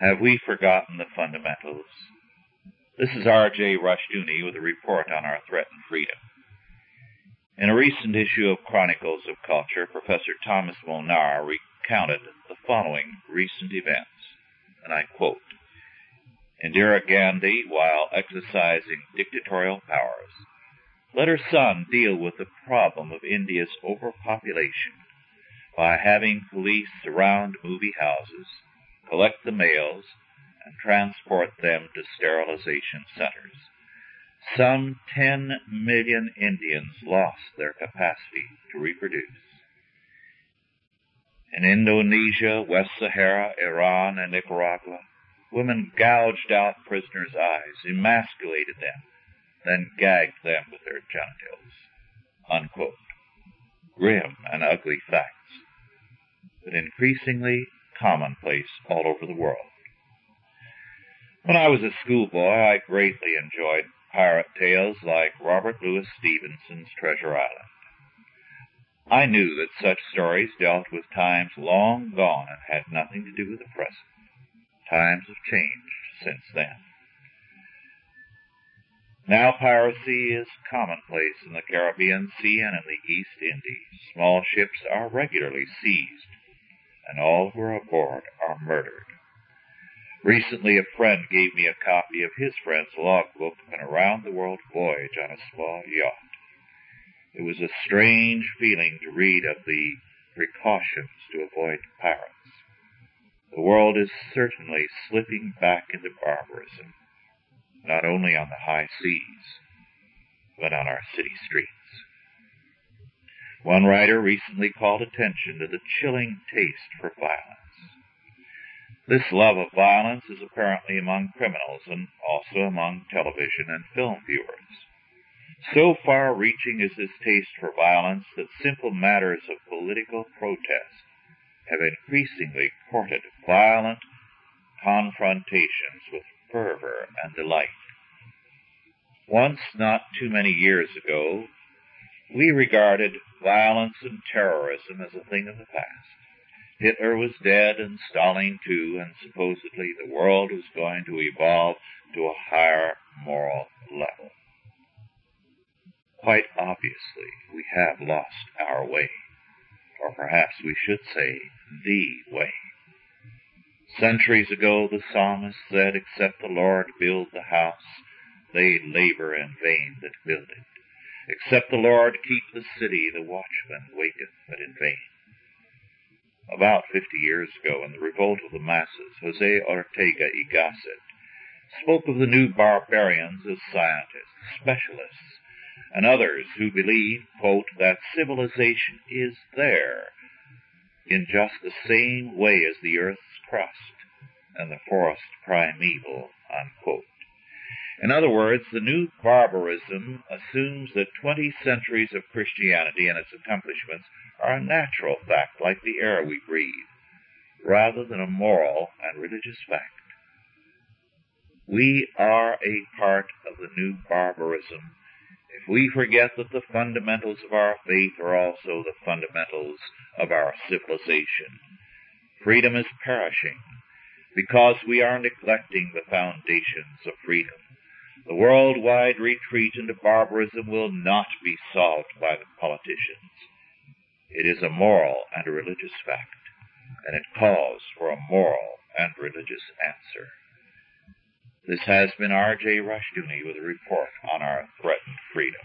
Have we forgotten the fundamentals? This is R.J. Rushdoony with a report on our threatened freedom. In a recent issue of Chronicles of Culture, Professor Thomas Molnar recounted the following recent events, and I quote, Indira Gandhi, while exercising dictatorial powers, let her son deal with the problem of India's overpopulation by having police surround movie houses, collect the males, and transport them to sterilization centers. Some 10 million Indians lost their capacity to reproduce. In Indonesia, West Sahara, Iran, and Nicaragua, women gouged out prisoners' eyes, emasculated them, then gagged them with their genitals. Unquote. Grim and ugly facts, but increasingly commonplace all over the world. When I was a schoolboy, I greatly enjoyed pirate tales like Robert Louis Stevenson's Treasure Island. I knew that such stories dealt with times long gone and had nothing to do with the present. Times have changed since then. Now piracy is commonplace in the Caribbean Sea and in the East Indies. Small ships are regularly seized, and all who are aboard are murdered. Recently, a friend gave me a copy of his friend's logbook of an around-the-world voyage on a small yacht. It was a strange feeling to read of the precautions to avoid pirates. The world is certainly slipping back into barbarism, not only on the high seas, but on our city streets. One writer recently called attention to the chilling taste for violence. This love of violence is apparently among criminals and also among television and film viewers. So far reaching is this taste for violence that simple matters of political protest have increasingly courted violent confrontations with fervor and delight. Once, not too many years ago, we regarded violence and terrorism as a thing of the past. Hitler was dead and Stalin too, and supposedly the world was going to evolve to a higher moral level. Quite obviously, we have lost our way, or perhaps we should say the way. Centuries ago the psalmist said, Except the Lord build the house, they labor in vain that build it. Except the Lord keep the city, the watchman waiteth but in vain. About fifty years ago, in the revolt of the masses, Jose Ortega y Gasset spoke of the new barbarians as scientists, specialists, and others who believe, quote, that civilization is there in just the same way as the earth's crust and the forest primeval, unquote. In other words, the new barbarism assumes that 20 centuries of Christianity and its accomplishments are a natural fact like the air we breathe, rather than a moral and religious fact. We are a part of the new barbarism if we forget that the fundamentals of our faith are also the fundamentals of our civilization. Freedom is perishing because we are neglecting the foundations of freedom. The worldwide retreat into barbarism will not be solved by the politicians. It is a moral and a religious fact, and it calls for a moral and religious answer. This has been R.J. Rushdoony with a report on our threatened freedom.